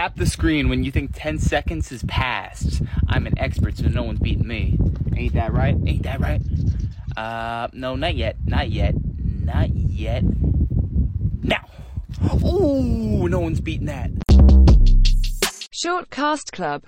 Tap the screen when you think 10 seconds has passed. I'm an expert, so no one's beating me. Ain't that right? Ain't that right? Uh, no, not yet. Not yet. Not yet. Now. Ooh, no one's beating that. Short Cast Club